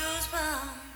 goosebumps.